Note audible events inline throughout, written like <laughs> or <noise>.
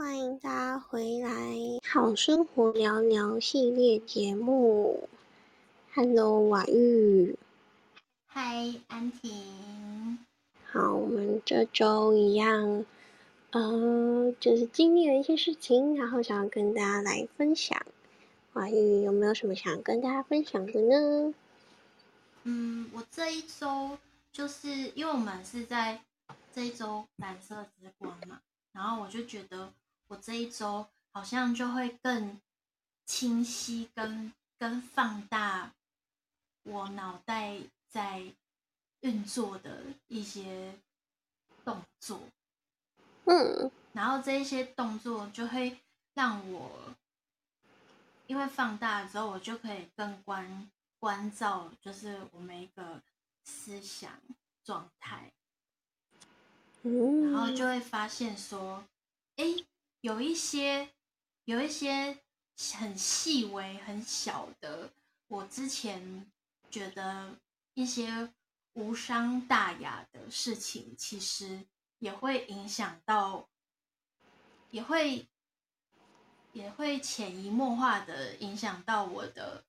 欢迎大家回来，好生活聊聊系列节目。Hello，瓦玉。嗨，安婷。好，我们这周一样，呃，就是经历了一些事情，然后想要跟大家来分享。瓦玉有没有什么想跟大家分享的呢？嗯，我这一周就是因为我们是在这一周蓝色之光嘛，然后我就觉得我这一周好像就会更清晰跟跟放大我脑袋在运作的一些动作，嗯，然后这一些动作就会让我，因为放大之后，我就可以更关关照，就是我们一个思想状态，嗯，然后就会发现说，哎，有一些有一些很细微、很小的，我之前觉得一些。无伤大雅的事情，其实也会影响到，也会也会潜移默化的影响到我的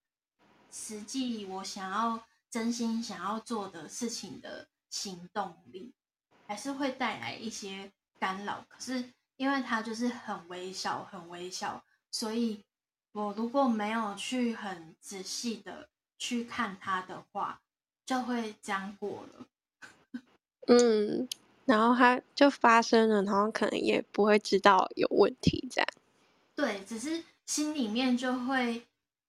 实际，我想要真心想要做的事情的行动力，还是会带来一些干扰。可是因为它就是很微小，很微小，所以我如果没有去很仔细的去看它的话。就会这样过了，<laughs> 嗯，然后它就发生了，然后可能也不会知道有问题，这样。对，只是心里面就会，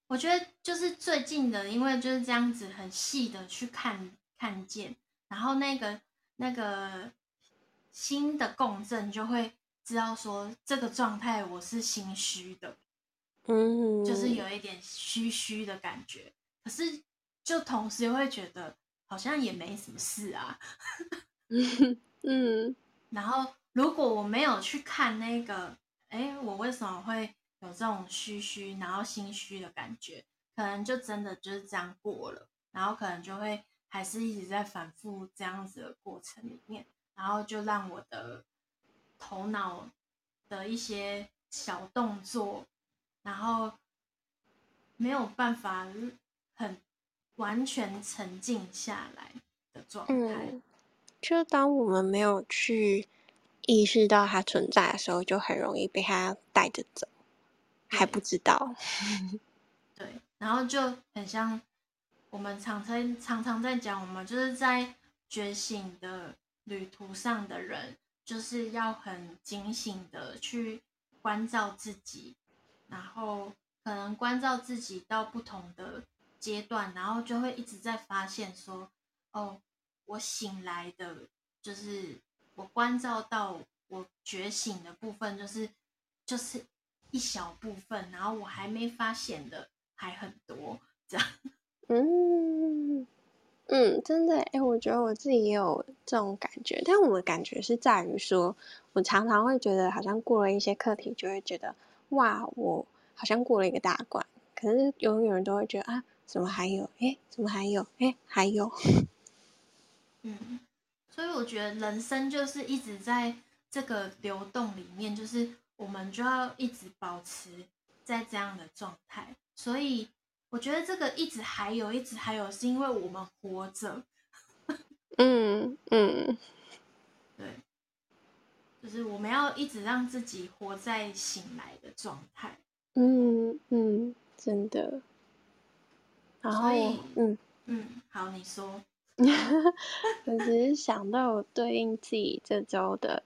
我觉得就是最近的，因为就是这样子很细的去看看见，然后那个那个新的共振就会知道说这个状态我是心虚的，嗯，就是有一点虚虚的感觉，可是。就同时会觉得好像也没什么事啊，<laughs> 嗯，然后如果我没有去看那个，哎，我为什么会有这种虚虚，然后心虚的感觉？可能就真的就是这样过了，然后可能就会还是一直在反复这样子的过程里面，然后就让我的头脑的一些小动作，然后没有办法很。完全沉静下来的状态。嗯，就当我们没有去意识到它存在的时候，就很容易被它带着走，还不知道。<laughs> 对，然后就很像我们常常常常在讲，我们就是在觉醒的旅途上的人，就是要很警醒的去关照自己，然后可能关照自己到不同的。阶段，然后就会一直在发现说，哦，我醒来的，就是我关照到我觉醒的部分，就是就是一小部分，然后我还没发现的还很多，这样。<laughs> 嗯嗯，真的，哎，我觉得我自己也有这种感觉，但我的感觉是在于说，我常常会觉得好像过了一些课题，就会觉得哇，我好像过了一个大关，可是永远都会觉得啊。怎么还有？哎，怎么还有？哎，还有。<laughs> 嗯，所以我觉得人生就是一直在这个流动里面，就是我们就要一直保持在这样的状态。所以我觉得这个一直还有，一直还有，是因为我们活着。<laughs> 嗯嗯，对，就是我们要一直让自己活在醒来的状态。嗯嗯，真的。然后，嗯嗯，好，你说。<laughs> 我只是想到我对应自己这周的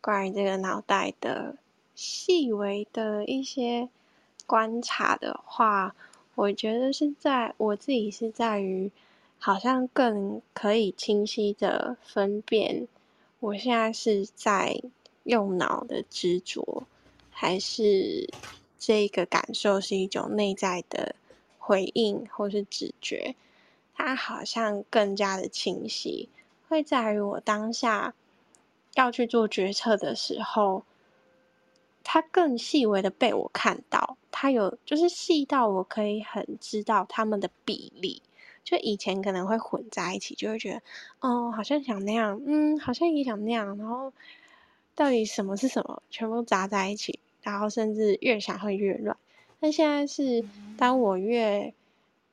关于这个脑袋的细微的一些观察的话，我觉得是在我自己是在于，好像更可以清晰的分辨，我现在是在用脑的执着，还是这个感受是一种内在的。回应或是直觉，它好像更加的清晰，会在于我当下要去做决策的时候，它更细微的被我看到，它有就是细到我可以很知道它们的比例。就以前可能会混在一起，就会觉得哦，好像想那样，嗯，好像也想那样，然后到底什么是什么，全部杂在一起，然后甚至越想会越乱。但现在是当我越，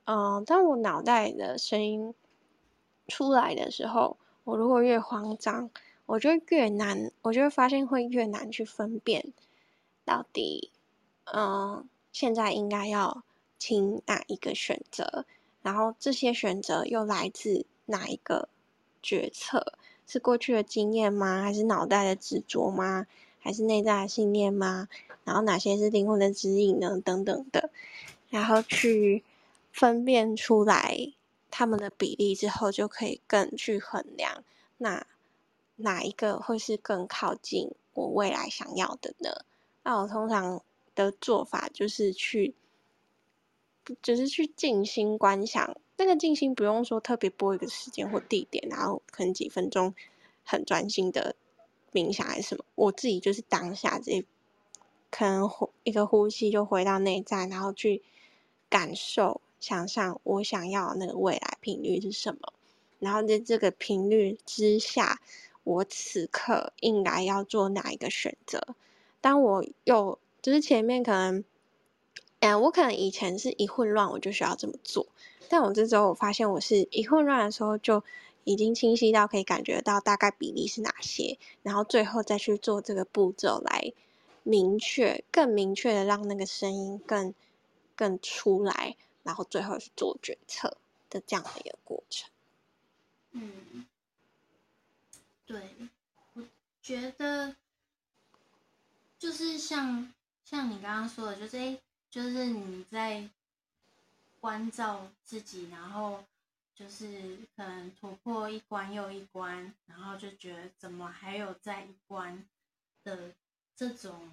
嗯、呃，当我脑袋的声音出来的时候，我如果越慌张，我就越难，我就会发现会越难去分辨到底，嗯、现在应该要听哪一个选择，然后这些选择又来自哪一个决策？是过去的经验吗？还是脑袋的执着吗？还是内在的信念吗？然后哪些是灵魂的指引呢？等等的，然后去分辨出来他们的比例之后，就可以更去衡量那哪一个会是更靠近我未来想要的呢？那我通常的做法就是去，就是去静心观想。那个静心不用说特别拨一个时间或地点，然后可能几分钟很专心的冥想还是什么，我自己就是当下这可能一个呼吸就回到内在，然后去感受、想象我想要那个未来频率是什么，然后在这个频率之下，我此刻应该要做哪一个选择。当我又就是前面可能，嗯，我可能以前是一混乱我就需要这么做。但我这周我发现，我是一混乱的时候就已经清晰到可以感觉到大概比例是哪些，然后最后再去做这个步骤来明确、更明确的让那个声音更更出来，然后最后去做决策的这样的一个过程。嗯，对，我觉得就是像像你刚刚说的，就是诶，就是你在。关照自己，然后就是可能突破一关又一关，然后就觉得怎么还有在一关的这种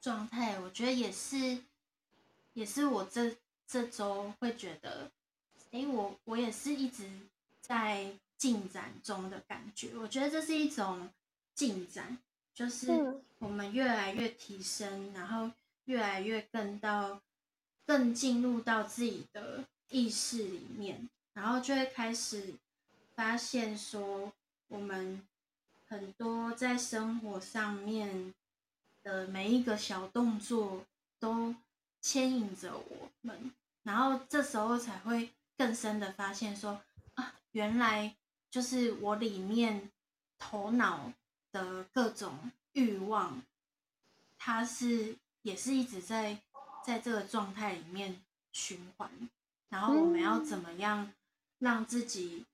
状态，我觉得也是，也是我这这周会觉得，诶，我我也是一直在进展中的感觉。我觉得这是一种进展，就是我们越来越提升，然后越来越更到。更进入到自己的意识里面，然后就会开始发现说，我们很多在生活上面的每一个小动作都牵引着我们，然后这时候才会更深的发现说，啊，原来就是我里面头脑的各种欲望，它是也是一直在。在这个状态里面循环，然后我们要怎么样让自己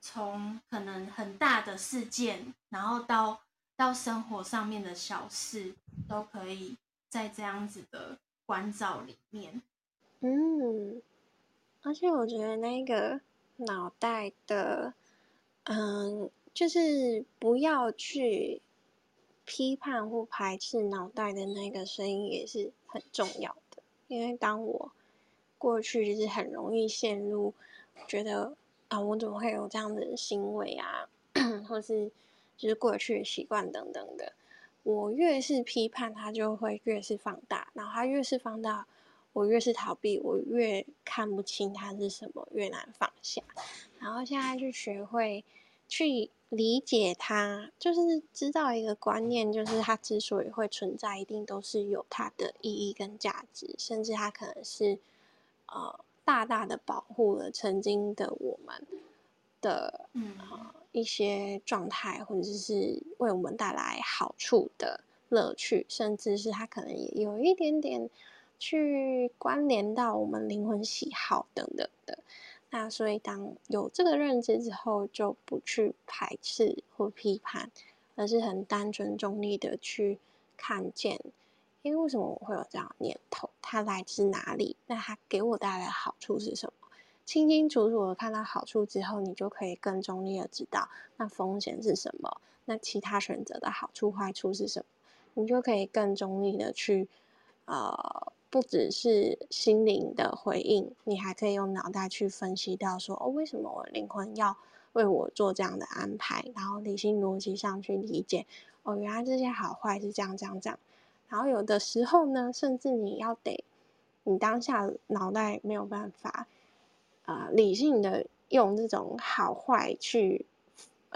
从可能很大的事件，然后到到生活上面的小事，都可以在这样子的关照里面。嗯，而且我觉得那个脑袋的，嗯，就是不要去。批判或排斥脑袋的那个声音也是很重要的，因为当我过去就是很容易陷入觉得啊，我怎么会有这样的行为啊，<coughs> 或是就是过去的习惯等等的，我越是批判它，就会越是放大，然后它越是放大，我越是逃避，我越看不清它是什么，越难放下，然后现在就学会去。理解它，就是知道一个观念，就是它之所以会存在，一定都是有它的意义跟价值，甚至它可能是呃大大的保护了曾经的我们的呃一些状态，或者是为我们带来好处的乐趣，甚至是它可能也有一点点去关联到我们灵魂喜好等等的。那所以，当有这个认知之后，就不去排斥或批判，而是很单纯中立的去看见，因为为什么我会有这样的念头？它来自哪里？那它给我带来的好处是什么？清清楚楚的看到好处之后，你就可以更中立的知道那风险是什么，那其他选择的好处坏处是什么，你就可以更中立的去，呃。不只是心灵的回应，你还可以用脑袋去分析到说，哦，为什么我灵魂要为我做这样的安排？然后理性逻辑上去理解，哦，原来这些好坏是这样这样这样。然后有的时候呢，甚至你要得，你当下脑袋没有办法，啊、理性的用这种好坏去，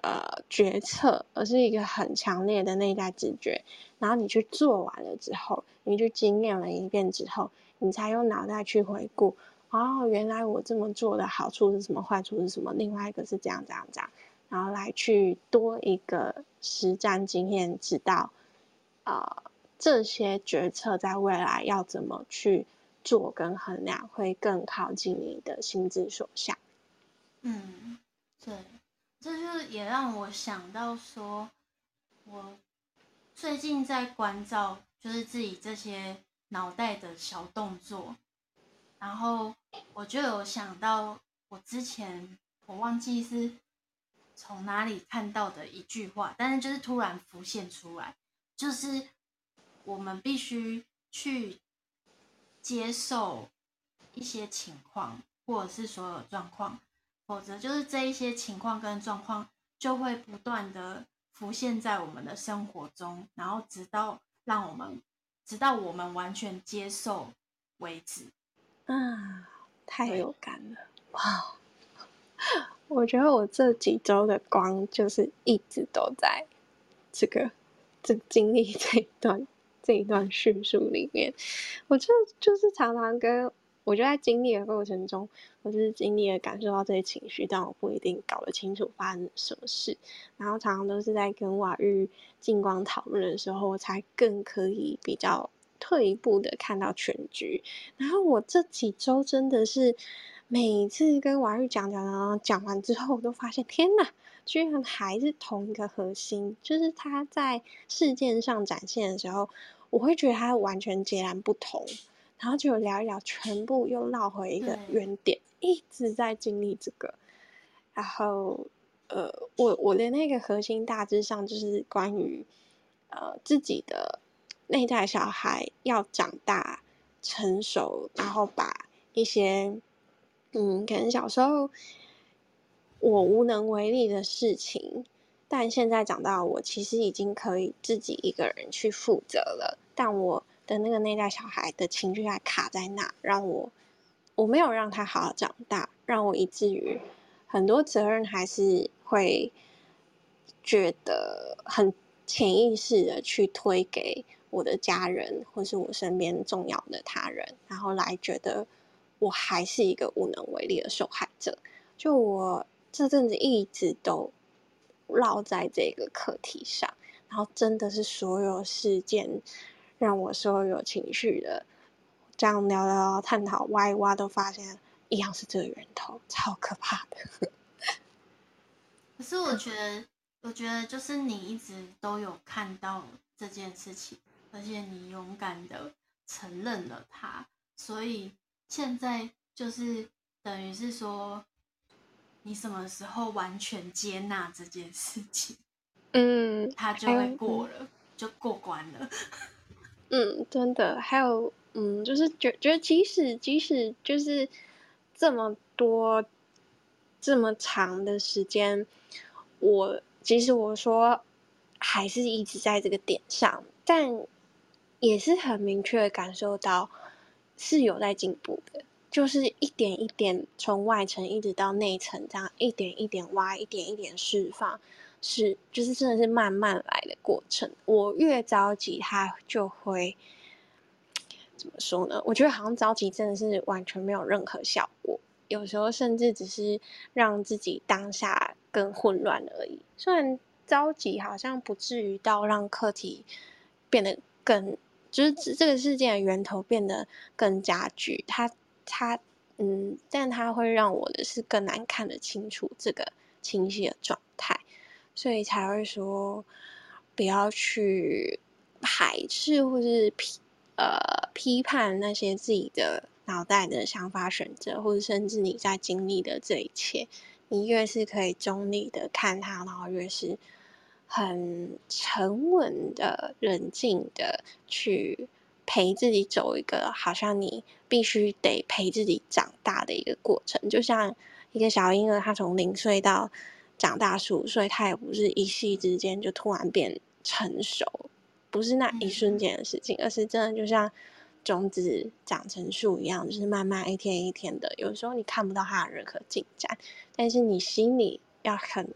呃决策，而是一个很强烈的内在直觉。然后你去做完了之后，你去经验了一遍之后，你才用脑袋去回顾。哦，原来我这么做的好处是什么？坏处是什么？另外一个是这样这样这样，然后来去多一个实战经验，知道呃这些决策在未来要怎么去做跟衡量，会更靠近你的心之所向。嗯，对，这就也让我想到说，我最近在关照，就是自己这些脑袋的小动作，然后我就有想到，我之前我忘记是从哪里看到的一句话，但是就是突然浮现出来，就是我们必须去接受一些情况，或者是所有状况。否则，就是这一些情况跟状况就会不断的浮现在我们的生活中，然后直到让我们直到我们完全接受为止。啊，太有感了！哇，<laughs> 我觉得我这几周的光就是一直都在这个这经历这一段这一段叙述里面，我就就是常常跟。我觉得在经历的过程中，我就是经历了感受到这些情绪，但我不一定搞得清楚发生什么事。然后常常都是在跟瓦玉静光讨论的时候，我才更可以比较退一步的看到全局。然后我这几周真的是每次跟瓦遇讲讲讲讲完之后，我都发现天哪，居然还是同一个核心，就是他在事件上展现的时候，我会觉得他完全截然不同。然后就聊一聊，全部又绕回一个原点，一直在经历这个。然后，呃，我我的那个核心大致上就是关于，呃，自己的内在小孩要长大成熟，然后把一些，嗯，可能小时候我无能为力的事情，但现在长大，我其实已经可以自己一个人去负责了，但我。的那个内在小孩的情绪还卡在那，让我我没有让他好好长大，让我以至于很多责任还是会觉得很潜意识的去推给我的家人或是我身边重要的他人，然后来觉得我还是一个无能为力的受害者。就我这阵子一直都绕在这个课题上，然后真的是所有事件。让我所有情绪的这样聊聊、探讨、挖一挖，都发现一样是这个源头，超可怕的。可是我觉得，我觉得就是你一直都有看到这件事情，而且你勇敢的承认了它，所以现在就是等于是说，你什么时候完全接纳这件事情，嗯，它就会过了，嗯、就过关了。嗯，真的，还有，嗯，就是觉觉得，即使即使就是这么多这么长的时间，我即使我说还是一直在这个点上，但也是很明确感受到是有在进步的，就是一点一点从外层一直到内层，这样一点一点挖，一点一点释放。是，就是真的是慢慢来的过程。我越着急，他就会怎么说呢？我觉得好像着急真的是完全没有任何效果，有时候甚至只是让自己当下更混乱而已。虽然着急好像不至于到让课题变得更，就是这个事件的源头变得更加剧。他他嗯，但他会让我的是更难看得清楚这个清晰的状态。所以才会说，不要去排斥或是批呃批判那些自己的脑袋的想法选择，或者甚至你在经历的这一切，你越是可以中立的看它，然后越是很沉稳的、冷静的去陪自己走一个好像你必须得陪自己长大的一个过程，就像一个小婴儿，他从零岁到长大数岁，所以他也不是一夕之间就突然变成熟，不是那一瞬间的事情，而是真的就像种子长成树一样，就是慢慢一天一天的。有时候你看不到它的任何进展，但是你心里要很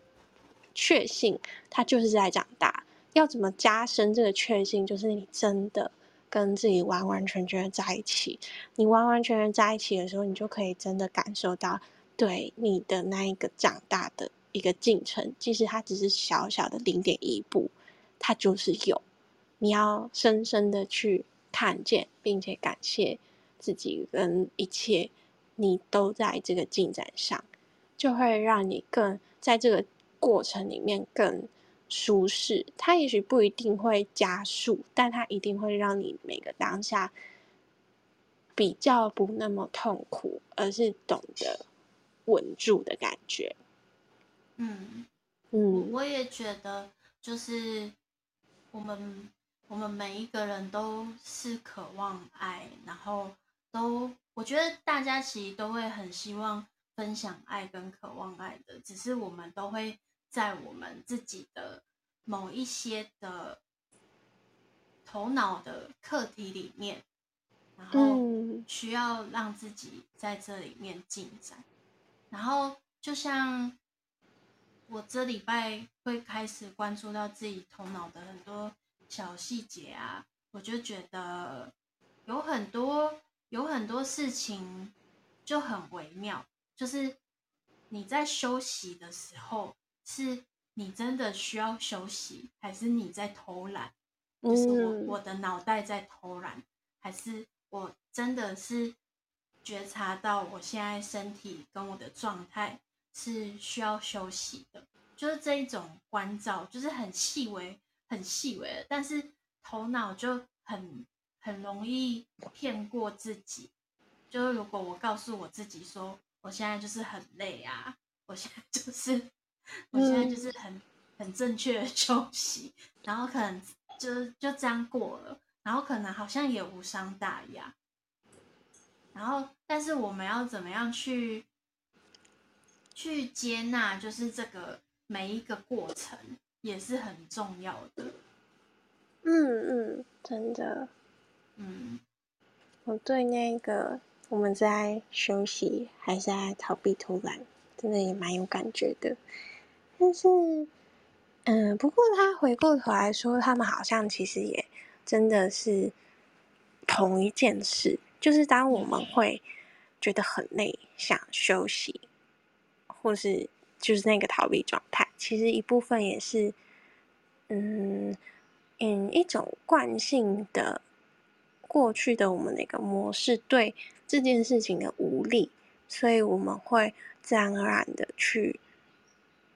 确信，他就是在长大。要怎么加深这个确信？就是你真的跟自己完完全全在一起。你完完全全在一起的时候，你就可以真的感受到，对你的那一个长大的一个进程，即使它只是小小的零点一步，它就是有。你要深深的去看见，并且感谢自己跟一切，你都在这个进展上，就会让你更在这个过程里面更。舒适，它也许不一定会加速，但它一定会让你每个当下比较不那么痛苦，而是懂得稳住的感觉。嗯嗯，我也觉得，就是我们我们每一个人都是渴望爱，然后都我觉得大家其实都会很希望分享爱跟渴望爱的，只是我们都会。在我们自己的某一些的头脑的课题里面，然后需要让自己在这里面进展。然后就像我这礼拜会开始关注到自己头脑的很多小细节啊，我就觉得有很多有很多事情就很微妙，就是你在休息的时候。是你真的需要休息，还是你在偷懒？就是我我的脑袋在偷懒，还是我真的是觉察到我现在身体跟我的状态是需要休息的？就是这一种关照，就是很细微、很细微的，但是头脑就很很容易骗过自己。就是如果我告诉我自己说，我现在就是很累啊，我现在就是。我现在就是很很正确的 <laughs> 休息，然后可能就就这样过了，然后可能好像也无伤大雅。然后，但是我们要怎么样去去接纳，就是这个每一个过程也是很重要的。嗯嗯，真的。嗯，我对那个我们在休息还是在逃避偷懒，真的也蛮有感觉的。但是，嗯，不过他回过头来说，他们好像其实也真的是同一件事。就是当我们会觉得很累，想休息，或是就是那个逃避状态，其实一部分也是，嗯嗯，一种惯性的过去的我们那个模式对这件事情的无力，所以我们会自然而然的去。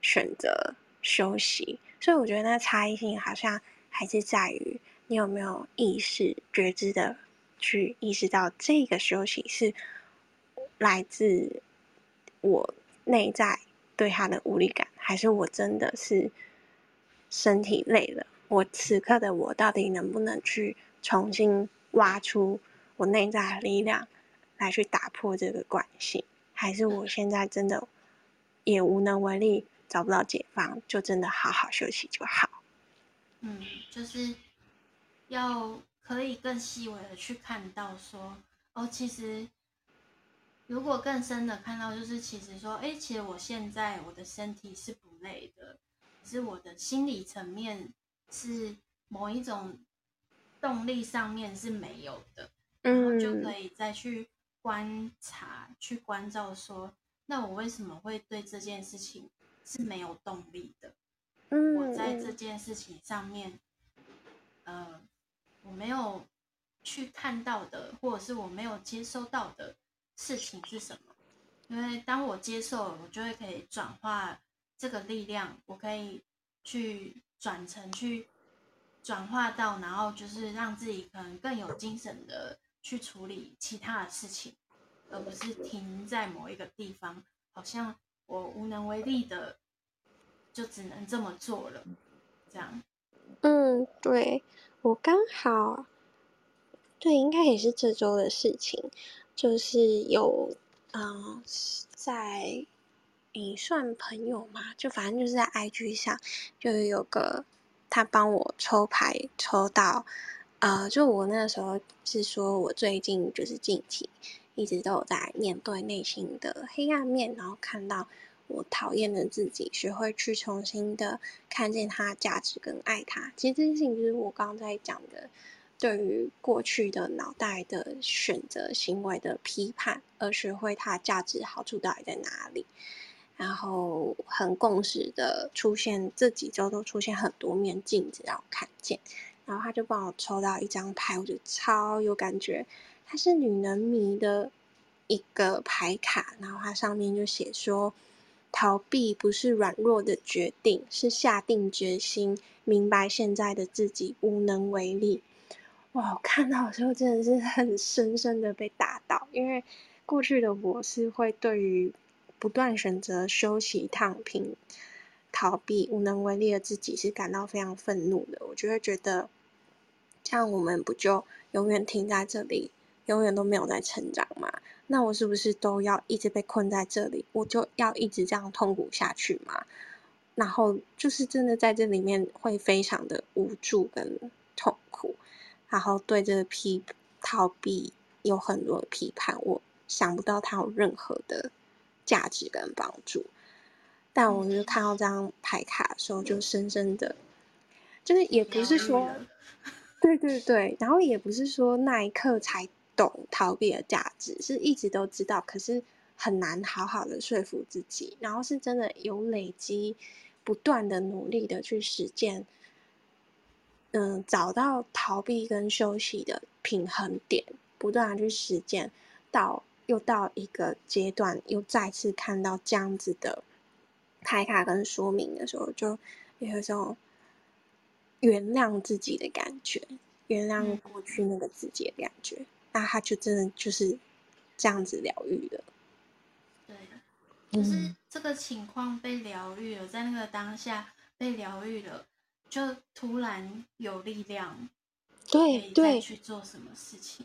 选择休息，所以我觉得那差异性好像还是在于你有没有意识、觉知的去意识到这个休息是来自我内在对他的无力感，还是我真的是身体累了？我此刻的我到底能不能去重新挖出我内在的力量来去打破这个惯性？还是我现在真的也无能为力？找不到解放，就真的好好休息就好。嗯，就是要可以更细微的去看到说，哦，其实如果更深的看到，就是其实说，哎，其实我现在我的身体是不累的，是我的心理层面是某一种动力上面是没有的，然后就可以再去观察、去关照说，那我为什么会对这件事情？是没有动力的。嗯，我在这件事情上面，呃，我没有去看到的，或者是我没有接收到的事情是什么？因为当我接受了，我就会可以转化这个力量，我可以去转成去转化到，然后就是让自己可能更有精神的去处理其他的事情，而不是停在某一个地方，好像。我无能为力的，就只能这么做了，这样。嗯，对，我刚好，对，应该也是这周的事情，就是有，嗯、在，你算朋友嘛，就反正就是在 IG 上，就有个他帮我抽牌抽到，呃，就我那个时候是说我最近就是近期。一直都有在面对内心的黑暗面，然后看到我讨厌的自己，学会去重新的看见他价值跟爱他。其实这件事情就是我刚刚在讲的，对于过去的脑袋的选择行为的批判，而学会它价值好处到底在哪里。然后很共识的出现，这几周都出现很多面镜子让我看见。然后他就帮我抽到一张牌，我就超有感觉。它是女人迷的一个牌卡，然后它上面就写说：逃避不是软弱的决定，是下定决心，明白现在的自己无能为力。我看到的时候真的是很 <laughs> 深深的被打到，因为过去的我是会对于不断选择休息、躺平、逃避、无能为力的自己是感到非常愤怒的。我就会觉得。这样我们不就永远停在这里，永远都没有在成长吗？那我是不是都要一直被困在这里？我就要一直这样痛苦下去吗？然后就是真的在这里面会非常的无助跟，然后对这个批逃避有很多的批判，我想不到它有任何的价值跟帮助。但我就看到这张牌卡的时候，就深深的，就是也不是说。对对对，然后也不是说那一刻才懂逃避的价值，是一直都知道，可是很难好好的说服自己。然后是真的有累积，不断的努力的去实践，嗯，找到逃避跟休息的平衡点，不断的去实践，到又到一个阶段，又再次看到这样子的牌卡跟说明的时候，就有一种。原谅自己的感觉，原谅过去那个自己的感觉，嗯、那他就真的就是这样子疗愈了。对，就是这个情况被疗愈了，在那个当下被疗愈了，就突然有力量，对对，去做什么事情，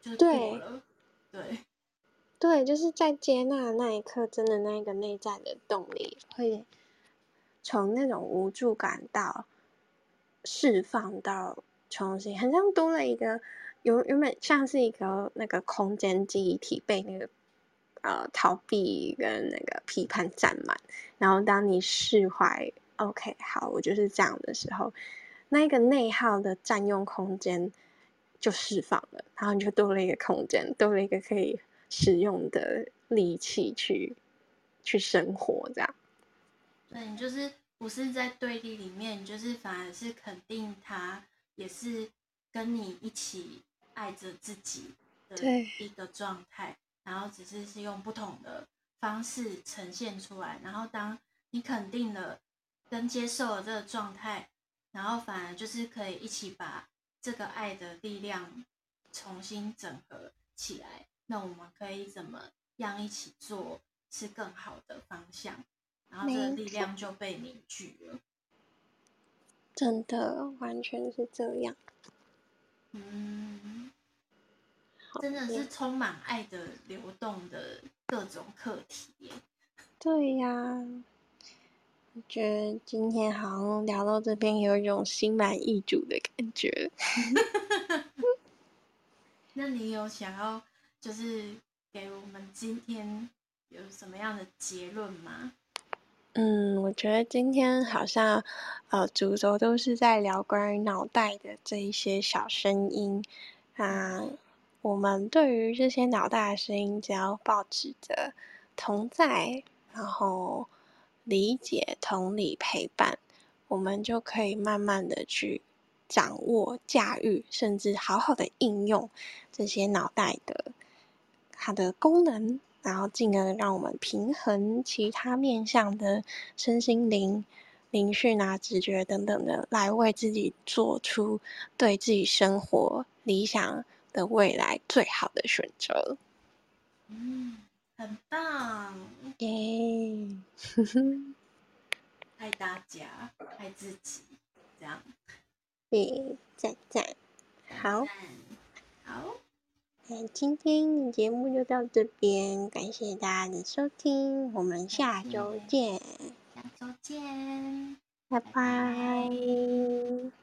就对了，对 <laughs> 对，就是在接纳的那一刻，真的那个内在的动力会从那种无助感到。释放到重新，很像多了一个，原原本像是一个那个空间记忆体被那个呃逃避跟那个批判占满，然后当你释怀，OK，好，我就是这样的时候，那个内耗的占用空间就释放了，然后你就多了一个空间，多了一个可以使用的力气去去生活，这样。对，你就是。不是在对立里面，就是反而是肯定他，也是跟你一起爱着自己的一个状态，然后只是是用不同的方式呈现出来。然后当你肯定了跟接受了这个状态，然后反而就是可以一起把这个爱的力量重新整合起来。那我们可以怎么样一起做是更好的方向？然后这个力量就被凝聚了，真的完全是这样。嗯，真的是充满爱的流动的各种课题。对呀，我觉得今天好像聊到这边，有一种心满意足的感觉。<laughs> 那你有想要就是给我们今天有什么样的结论吗？嗯，我觉得今天好像，呃，主轴都是在聊关于脑袋的这一些小声音啊。我们对于这些脑袋的声音，只要保持着同在，然后理解、同理、陪伴，我们就可以慢慢的去掌握、驾驭，甚至好好的应用这些脑袋的它的功能。然后进而让我们平衡其他面向的身心灵、灵讯啊、直觉等等的，来为自己做出对自己生活理想的未来最好的选择。嗯，很棒，耶！<laughs> 爱大家，爱自己，这样。对，赞赞，好，好。那今天的节目就到这边，感谢大家的收听，我们下周见。下周见，拜拜。拜拜。